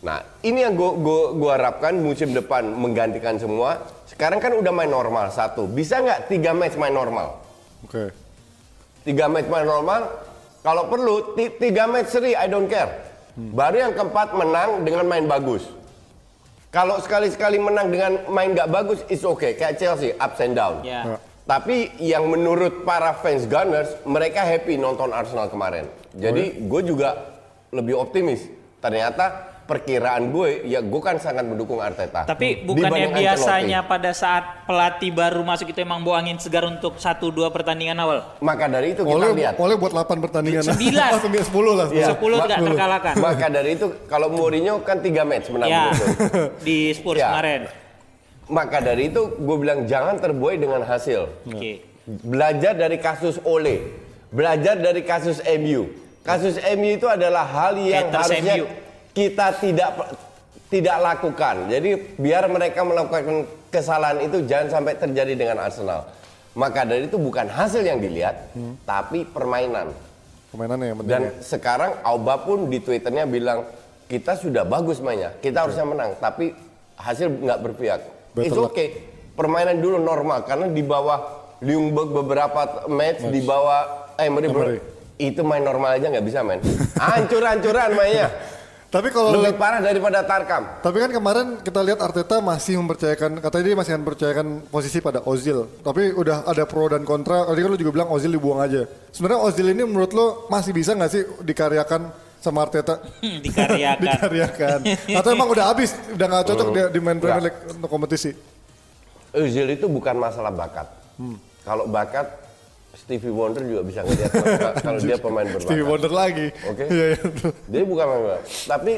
Nah ini yang gue gua harapkan musim depan menggantikan semua. Sekarang kan udah main normal satu. Bisa nggak tiga match main normal? Oke. Tiga match main normal. Kalau perlu ti- tiga match seri, I don't care. Baru yang keempat menang dengan main bagus. Kalau sekali-sekali menang dengan main nggak bagus, it's okay. Kayak Chelsea, ups and down. Ya. Tapi yang menurut para fans Gunners, mereka happy nonton Arsenal kemarin. Jadi gue juga lebih optimis. Ternyata perkiraan gue, ya gue kan sangat mendukung Arteta. Tapi bukannya Dibanding biasanya Ancelotti. pada saat pelatih baru masuk itu emang bawa angin segar untuk satu dua pertandingan awal. Maka dari itu kita Oleh, lihat. oleh buat 8 pertandingan. Sembilan. oh, 9, 10 lah. Iya. 10 tidak Ma- terkalahkan. Maka dari itu kalau Mourinho kan tiga match menang Ya, beruntun. di Spurs Ya. kemarin. Maka dari itu gue bilang jangan terbuai dengan hasil. Oke. Belajar dari kasus Ole, belajar dari kasus MU. Kasus MU itu adalah hal yang Haters harusnya MU. Kita tidak tidak lakukan. Jadi biar mereka melakukan kesalahan itu jangan sampai terjadi dengan Arsenal. Maka dari itu bukan hasil yang dilihat, tapi permainan. Permainannya yang penting. Dan ya. sekarang Auba pun di twitternya bilang kita sudah bagus mainnya, kita harusnya menang, tapi hasil nggak berpihak. Better It's luck. okay, permainan dulu normal karena di bawah Ljungberg beberapa match, di bawah Emery, ber- Emery. itu main normal aja nggak bisa main, hancur-hancuran mainnya, Tapi kalau lebih parah daripada Tarkam. Tapi kan kemarin kita lihat Arteta masih mempercayakan, katanya dia masih akan mempercayakan posisi pada Ozil. Tapi udah ada pro dan kontra. Tadi kan lu juga bilang Ozil dibuang aja. Sebenarnya Ozil ini menurut lo masih bisa nggak sih dikaryakan sama Arteta? Hmm, dikaryakan. dikaryakan. Atau emang udah habis, udah nggak cocok dia di main Premier. League untuk kompetisi? Ozil itu bukan masalah bakat. Hmm. Kalau bakat Stevie Wonder juga bisa ngeliat kalau dia pemain berbakat. Stevie Wonder lagi. Oke. Iya, iya. betul. Dia bukan main Tapi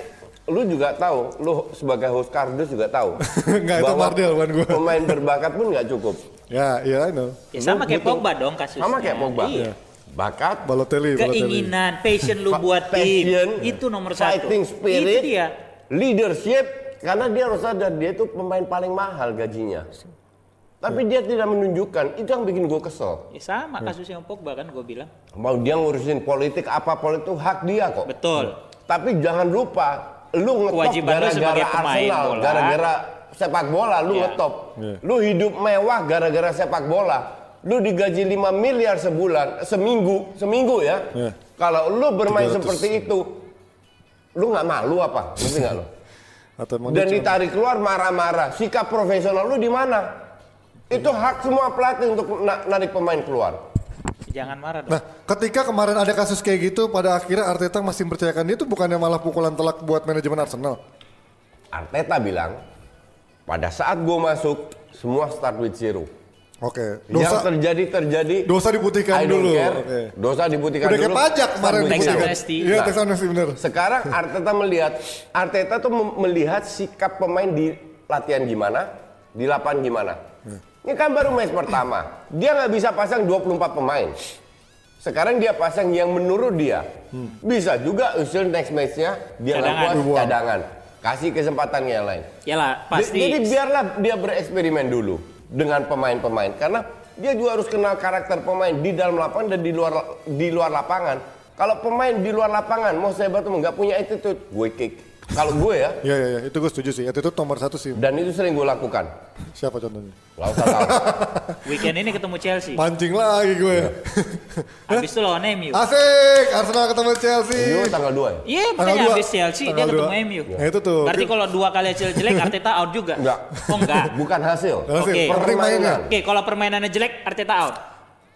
lu juga tahu, lu sebagai host kardus juga tahu. Nggak, itu Mardel, bukan gua. Pemain berbakat pun nggak cukup. Ya, iya I know. Ya sama kayak Pogba dong kasusnya. Sama kayak Pogba. Iya. bakat, Balotelli, Balotelli. Keinginan, passion lu buat tim. passion, Itu nomor satu. fighting spirit, Itu dia. leadership, karena dia harus sadar dia itu pemain paling mahal gajinya. Tapi dia tidak menunjukkan, itu yang bikin gue kesel. Ya sama kasusnya sama Pogba kan gue bilang. Mau dia ngurusin politik apa politik itu hak dia kok. Betul. Tapi jangan lupa, lu ngetop Kewajiban lu gara-gara sebagai pemain Arsenal, bola. gara-gara sepak bola, lu Iya. ngetop. Iya. Lu hidup mewah gara-gara sepak bola. Lu digaji 5 miliar sebulan, seminggu, seminggu ya. Iya. Kalau lu bermain 300. seperti itu, lu nggak malu apa? Ngerti nggak lu? Atau emang Dan cuma- ditarik keluar marah-marah. Sikap profesional lu di mana? Itu hak semua pelatih untuk na- narik pemain keluar. Jangan marah dong. Nah, ketika kemarin ada kasus kayak gitu, pada akhirnya Arteta masih mempercayakan dia itu bukannya malah pukulan telak buat manajemen Arsenal. Arteta bilang, pada saat gue masuk, semua start with zero. Oke, Yang dosa terjadi terjadi. dosa diputihkan dulu. care. Oke. Dosa dibuktikan Udah kayak dulu. pajak start kemarin amnesty. Iya, Nah. tax amnesty bener. Sekarang Arteta melihat, Arteta tuh melihat sikap pemain di latihan gimana, di lapangan gimana. Ini kan baru match pertama. Dia nggak bisa pasang 24 pemain. Sekarang dia pasang yang menurut dia. Bisa juga usul next match-nya dia Cadangan. puas cadangan. Kasih kesempatan yang lain. Yalah, pasti. Jadi biarlah dia bereksperimen dulu dengan pemain-pemain karena dia juga harus kenal karakter pemain di dalam lapangan dan di luar di luar lapangan. Kalau pemain di luar lapangan mau sehebat pun nggak punya attitude, gue kick. Kalau gue ya, Iya, iya, iya, itu gue setuju sih. Itu nomor satu sih. dan itu sering gue lakukan. Siapa contohnya? Gak usah tahu. Weekend ini ketemu Chelsea. Mancing lagi gue. Habis itu lawan MU. Asik, Arsenal ketemu Chelsea. Itu tanggal 2 ya? Iya, Tanggal makanya dua. habis Chelsea dia Tanggal ketemu dua. MU. Nah, itu tuh. Berarti kalau dua kali hasil jelek Arteta out juga? Enggak. Oh enggak. Bukan hasil. Oke. penting mainnya. Oke, kalau permainannya jelek Arteta out.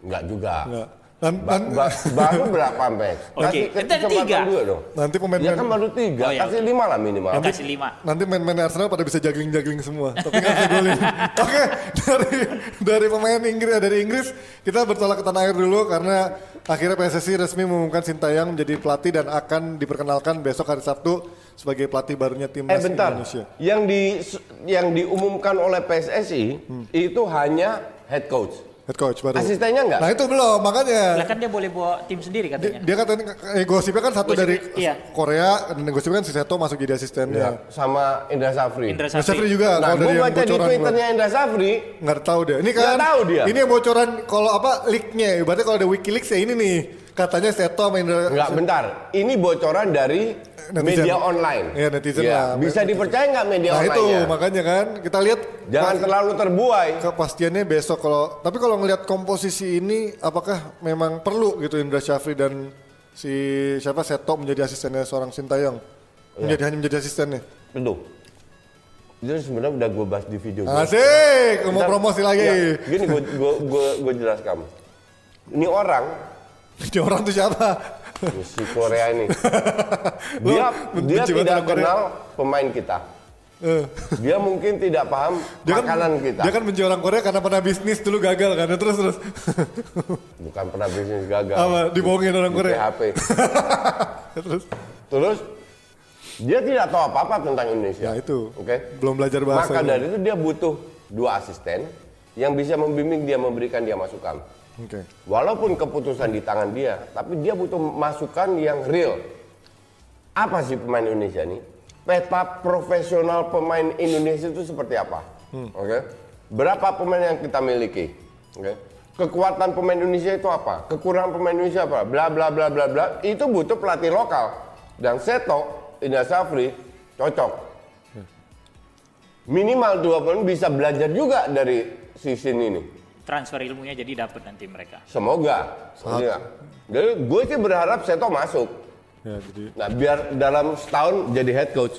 Enggak juga. Enggak. Dan, Ba- dan- ba- baru berapa match? Oke, kesempatan tiga. dua dong. nanti Ya pemain-pemain kan baru tiga, Oh, iya, kasih lima lah minimal. Kasih lima. nanti main-main Arsenal pada bisa juggling-juggling semua, tapi nggak bisa golin. Oke, dari dari pemain Inggris dari Inggris kita bertolak ke tanah air dulu karena akhirnya PSSI resmi mengumumkan Sintayang menjadi pelatih dan akan diperkenalkan besok hari Sabtu sebagai pelatih barunya Eh timnas bentar, Indonesia. yang di yang diumumkan oleh PSSI itu hanya head coach. Head coach baru. Asistennya nggak? Nah itu belum, makanya. Lah kan dia boleh bawa tim sendiri Dia, katanya. dia katanya eh, gosipnya kan satu Gosip- dari iya. Korea dan gosipnya kan si Seto masuk jadi asistennya. sama Indra Safri. Indra Safri. Safri juga Nah, kalau gue baca di bocoran twitternya Indra Safri, nggak tahu dia. Ini kan Nggak tahu dia. Ini yang bocoran kalau apa leaknya. Berarti kalau ada WikiLeaks ya ini nih. Katanya Seto sama Indra. nggak bentar, ini bocoran dari Netizen. media online. Iya, netizen Ya, lah. Bisa dipercaya nggak media Nah itu online makanya kan kita lihat Jangan terlalu terbuai. kepastiannya besok kalau tapi kalau ngelihat komposisi ini apakah memang perlu gitu Indra Syafri dan si siapa Seto menjadi asistennya seorang Sintayong menjadi hanya menjadi asistennya Betul. Itu sebenarnya udah gue bahas di video gue. asik mau Bentar. promosi lagi Ya, gini gue gue gue gue jelaskan. Ini orang ini orang tuh siapa si Korea ini. dia dia tidak kenal pemain kita. Eh, Dia mungkin tidak paham dia kan makanan kita. dia kan benci orang Korea karena pernah bisnis dulu gagal kan terus terus Bukan pernah bisnis gagal. apa dibohongin orang Di Korea PHP. terus Terus dia tidak tahu apa-apa tentang Indonesia. ya itu Oke. belum belajar bahasa Maka dari itu dia butuh dua asisten yang bisa membimbing dia, memberikan dia masukan. Oke Walaupun keputusan di tangan dia, tapi dia butuh masukan yang real. Apa sih pemain Indonesia ini? Peta profesional pemain Indonesia itu seperti apa? Oke. Berapa pemain yang kita miliki? Oke. Kekuatan pemain Indonesia itu apa? Kekurangan pemain Indonesia apa? Bla bla bla bla bla. Itu butuh pelatih lokal. Dan Seto, Indra Safri cocok. Minimal dua pemain bisa belajar juga dari season ini. Transfer ilmunya jadi dapat nanti mereka. Semoga. Semoga. Jadi gue sih berharap Seto masuk. ya jadi Nah biar dalam setahun jadi head coach.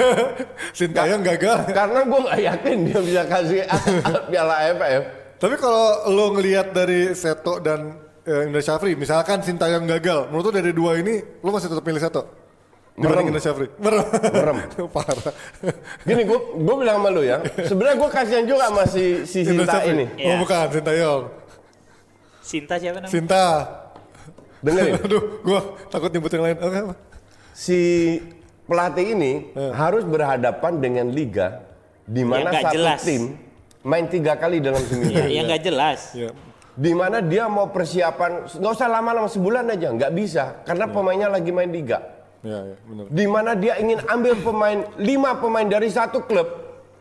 Sintayong gagal Karena gue nggak yakin dia bisa kasih piala AFF. Tapi kalau lo ngelihat dari Seto dan eh, Indra Syafri, misalkan Sintayong gagal, menurut lo dari dua ini, lo masih tetap pilih Seto? Merem. Syafri? Merem. Merem. Parah. Gini gue gue bilang sama lu ya. Sebenarnya gue kasihan juga sama si, si Sinta ini. Oh Iya. bukan, Sintayong. Sinta siapa namanya? Sinta. Dengerin. Aduh, gua takut nyebut yang lain. Oke, apa? Si pelatih ini harus berhadapan dengan liga di mana satu jelas. tim main tiga kali dalam seminggu. Iya, yang nggak jelas. Ya. di mana dia mau persiapan nggak usah lama-lama sebulan aja nggak bisa karena pemainnya lagi main liga Ya, ya, benar. di mana dia ingin ambil pemain lima pemain dari satu klub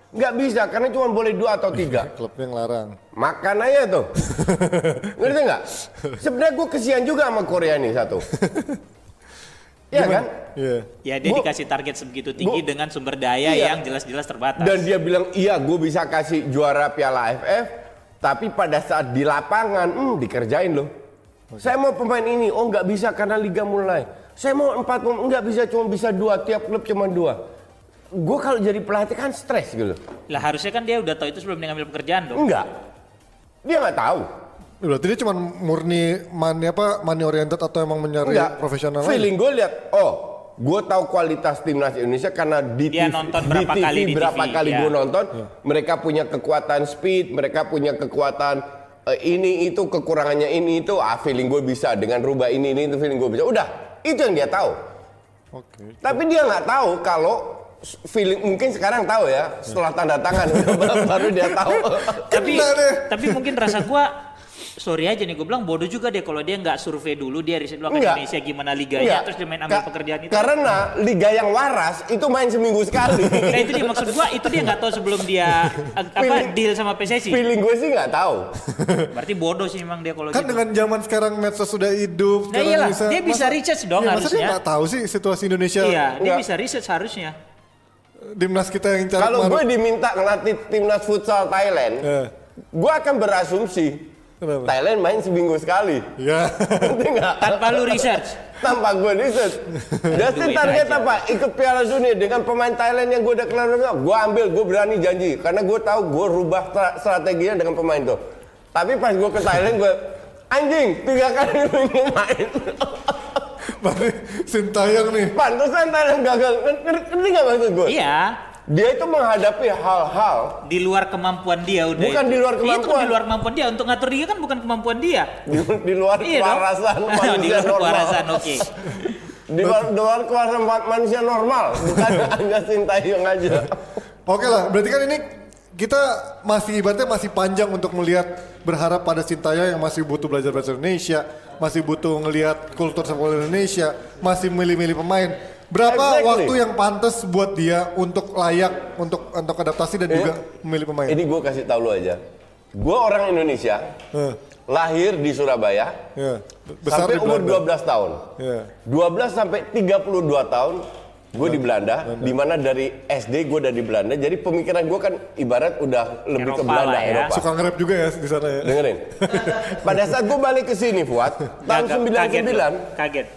nggak bisa karena cuma boleh dua atau tiga Klubnya yang larang. makan aja tuh ngerti nggak sebenarnya gue kesian juga sama Korea nih satu ya kan Iya. Ya dia Bu- dikasih target sebegitu tinggi Bu- dengan sumber daya Iya. yang jelas-jelas terbatas. dan dia bilang iya gue bisa kasih juara Piala AFF tapi pada saat di lapangan hmm, dikerjain loh saya mau pemain ini oh nggak bisa karena liga mulai saya mau empat pemain nggak bisa cuma bisa dua tiap klub cuma dua. Gue kalau jadi pelatih kan stres gitu. Lah harusnya kan dia udah tahu itu sebelum dia ngambil pekerjaan dong. enggak. Dia nggak tahu. Berarti dia cuma murni money apa money oriented atau emang mencari enggak. profesional feeling gue lihat oh gue tahu kualitas timnas Indonesia karena di Dia TV, nonton di berapa TV kali di berapa TV, kali ya. gue nonton mereka punya kekuatan speed mereka punya kekuatan eh, ini itu kekurangannya ini itu ah feeling gue bisa dengan rubah ini ini itu feeling gue bisa. Udah itu yang dia tahu Oke. tapi dia nggak tahu kalau feeling mungkin sekarang tahu ya setelah tanda tangan baru dia tahu tapi deh. tapi mungkin rasa gua sorry aja nih gue bilang bodoh juga deh kalau dia nggak survei dulu dia riset dulu ke. Indonesia gimana liganya Enggak. terus dia main ambil Ka- pekerjaan itu. karena liga yang waras itu main seminggu sekali Nah itu dia maksud gua itu dia nggak tahu sebelum dia apa Feeling- deal sama PSSI. feeling gue sih nggak tahu Berarti bodoh sih memang dia kalau Kan gitu. dengan zaman sekarang medsos sudah hidup, Nah iyalah, dia bisa research dong Iya, Masa dia harusnya. nggak tahu sih situasi Indonesia? Iya, dia Enggak. bisa riset seharusnya. Timnas kita yang cari Kalau gue diminta ngelatih timnas futsal Thailand, Eh. gue akan berasumsi Kenapa? Thailand main seminggu sekali. Ya. Ngerti nggak? Tanpa lu research. Tanpa gue riset. Justin target aja. apa? Ikut Piala Dunia dengan pemain Thailand yang gue udah kenal gue ambil, gue berani janji. Karena gue tahu gue rubah stra- strateginya dengan pemain tuh. Tapi pas gue ke Thailand gue anjing tiga kali minggu main. Berarti Sintayong nih. Pantesan Thailand gagal. Ngerti nggak maksud gue? Iya, Dia itu menghadapi hal-hal di luar kemampuan dia udah. Bukan itu. di luar Itu kemampuan. di luar kemampuan dia untuk ngatur dia kan bukan kemampuan dia. di, di luar Iya dong. kewarasan di manusia luar normal. kewarasan, oke. Di luar, di luar kewarasan ma- manusia normal, bukan hanya Sintayong aja. Oke lah, berarti kan ini kita masih ibaratnya masih panjang untuk melihat berharap pada Sintayong yang masih butuh belajar bahasa Indonesia, masih butuh ngelihat kultur sepak bola Indonesia, masih milih-milih pemain. Berapa Exactly. waktu yang pantas buat dia untuk layak untuk untuk adaptasi dan juga memilih pemain? Ini gue kasih tau lu aja. Gue orang Indonesia, Eh, lahir di Surabaya, ya. Besar sampai di umur Belanda. 12 tahun. Ya. 12 sampai 32 tahun gue di Belanda, di mana dari SD gue udah di Belanda. Jadi pemikiran gue kan ibarat udah lebih ke Eropa Belanda, lah ya. Eropa. Suka nge-rap juga ya di sana ya. Dengerin. Pada saat gue balik ke sini, Fuad, tahun Gagap- kaget lu, 99, Kaget.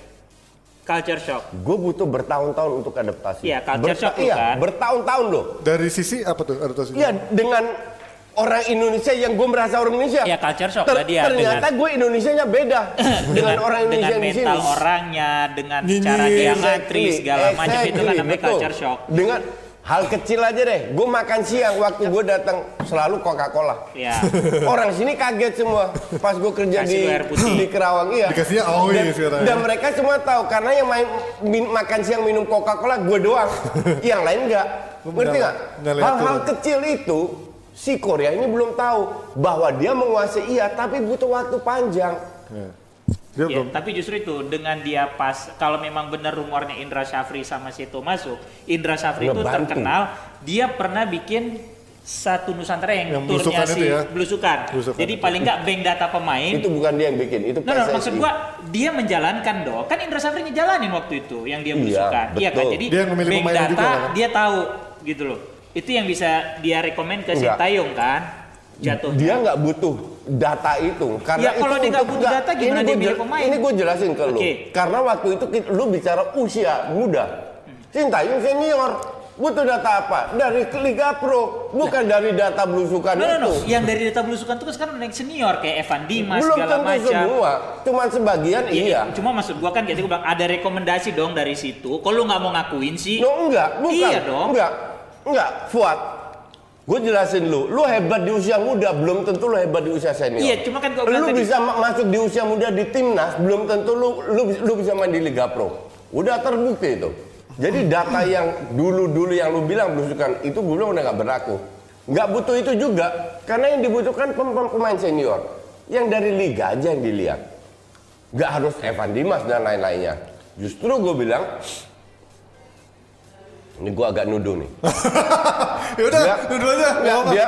Culture shock. gue butuh bertahun-tahun untuk adaptasi. Iya, culture shock lu iya, kan. bertahun-tahun loh. Dari sisi apa tuh adaptasinya? Iya, dengan orang Indonesia yang gue merasa orang Indonesia. Iya, culture shock Ter- dia Ternyata gue Indonesianya beda dengan, orang Indonesia dengan di sini. mental orangnya, dengan Nyinyir. cara dia ngantri Exactly, segala macam itu kan exactly, namanya betul. culture shock. Dengan hal kecil aja deh, gue makan siang waktu gue datang selalu Coca-Cola. Ya. Orang sini kaget semua pas gue kerja Kasih di air putih. di Kerawang iya. Dikasihnya Aoi dan, sekarang. dan mereka semua tahu karena yang main min- makan siang minum Coca-Cola gue doang, yang lain enggak. Ngerti nggak? Hal-hal kecil itu si Korea ini belum tahu bahwa dia menguasai iya, tapi butuh waktu panjang. Ya. Dia Ya, belum. tapi justru itu dengan dia pas kalau memang benar rumornya Indra Syafri sama Sito masuk, Indra Syafri itu terkenal dia pernah bikin satu Nusantara yang, Yang turnya si ya? belusukan. Belusukan Jadi itu. paling nggak bank data pemain. Itu bukan dia yang bikin, itu No, no, PSSI. maksud gua dia menjalankan dong. Kan Indra Syafri ngejalanin waktu itu yang dia Iya, belusukan. Iya kan? betul. Jadi Dia yang bank data juga, kan? dia tahu gitu loh. Itu yang bisa dia rekomend ke. Sintayong kan? Jatuh. dia nggak butuh data itu karena Ya, kalau itu dia nggak butuh nggak, data, gimana dia milih pemain? ini gue jelasin ke lu Oke. karena waktu itu lu bicara usia muda Sintayong senior butuh data apa dari Liga Pro bukan dari data belusukan No, no, no. itu Yang dari data belusukan itu kan sekarang yang senior kayak Evan Dimas belum segala tentu macam. semua cuman sebagian Iya, iya Cuma maksud gua kan kayak gua bilang ada rekomendasi dong dari situ. Kalau lu nggak mau ngakuin sih, no enggak bukan Iya dong. enggak enggak Fuad gue jelasin lu lu hebat di usia muda belum tentu lu hebat di usia senior Iya, cuma kan gua bilang lu tadi- bisa ma- masuk di usia muda di timnas belum tentu lu lu lu bisa main di Liga Pro udah terbukti itu jadi data yang dulu-dulu yang lu bilang belusukan itu gue bilang udah nggak berlaku nggak butuh itu juga karena yang dibutuhkan pem- pem- pemain senior Yang dari liga aja yang dilihat. Nggak harus Evan Dimas dan lain-lainnya. Justru gue bilang, ini gue agak nuduh nih. ya udah, Dia- duduk aja. Nggak, apa-apa. dia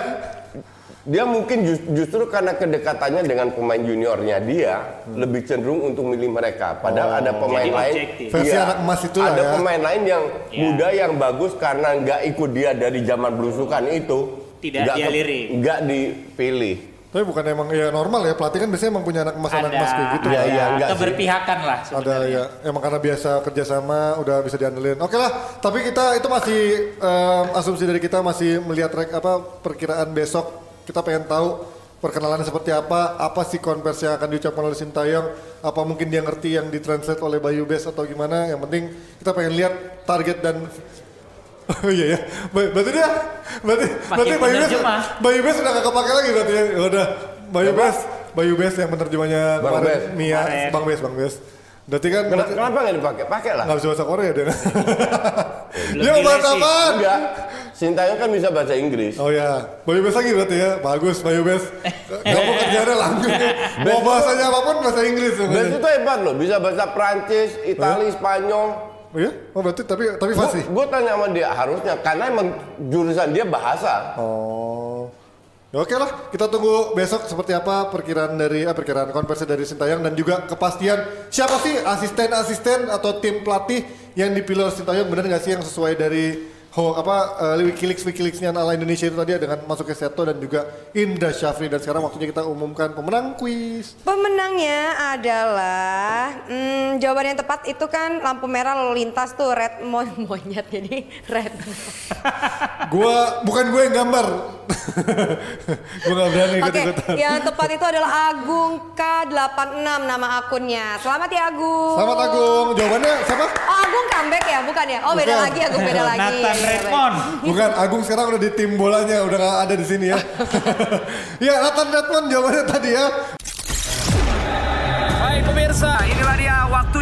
dia mungkin jus- justru karena kedekatannya dengan pemain juniornya dia lebih cenderung untuk milih mereka. Padahal ada pemain lain. Versi anak emas itulah ada ya. pemain lain yang Ya. muda yang bagus karena nggak ikut dia dari zaman berusukan itu. Tidak dia lirik. nggak dipilih. Tapi bukan emang ya normal ya pelatih kan biasanya emang punya anak emas anak ada emas kayak gitu. Ya, ada ya, enggak sih. keberpihakan lah Ada sebenarnya. ya, emang karena biasa kerjasama udah bisa diandelin. Oke lah, tapi kita itu masih em, asumsi dari kita masih melihat rek apa perkiraan besok. Kita pengen tahu perkenalannya seperti apa, apa sih konversi yang akan diucapkan oleh Sintayong, apa mungkin dia ngerti yang ditranslate oleh Bayu Bes atau gimana. Yang penting kita pengen lihat target dan Oh iya ya, Ba- berarti dia, berarti, berarti Bayu Bes. Bayu Bes udah gak kepake lagi berarti ya, Ya udah Bayu Bes, Bayu Bes yang penerjemahnya Bang kemarin, Bes. Mia, Kemarin. Bang Bes, Bang Bes. Berarti kan Kenapa, kenapa nggak dipakai? Pakai lah. nggak bisa bahasa Korea dia. Dia mau bahasa apa? Enggak. Sintayong kan bisa bahasa Inggris. Oh ya, Bayu Bes lagi berarti ya. Bagus Bayu Bes. Gak mau kerjanya langsung. Mau bahasanya apa pun bahasa Inggris. Dan sebenarnya. itu hebat loh, bisa bahasa Prancis, Itali, Spanyol. Oh iya? Oh berarti tapi tapi fasih. Gue tanya sama dia harusnya karena emang jurusan dia bahasa. Oh. Ya oke lah, kita tunggu besok seperti apa perkiraan dari eh, perkiraan konversi dari Sintayong dan juga kepastian siapa sih asisten-asisten atau tim pelatih yang dipilih oleh Sintayong benar nggak sih yang sesuai dari ho, apa uh, Wikileaks Wikileaksnya ala Indonesia itu tadi ya, dengan masuknya Seto dan juga Indra Syafri dan sekarang waktunya kita umumkan pemenang kuis. Pemenangnya adalah hmm, jawaban yang tepat itu kan lampu merah lalu lintas tuh red mon monyet jadi red. Gua bukan gue yang gambar. gue nggak berani ikut Oke, ikutan. yang tepat itu adalah Agung K86 nama akunnya. Selamat ya Agung. Selamat Agung. Jawabannya siapa? Oh Agung comeback ya, bukan ya? Oh beda Bukan. lagi Agung beda lagi. Nathan. Redmond. Bukan, Agung sekarang udah di tim bolanya, udah gak ada di sini ya. ya, Nathan Redmond jawabannya tadi ya. Baik pemirsa, inilah dia waktu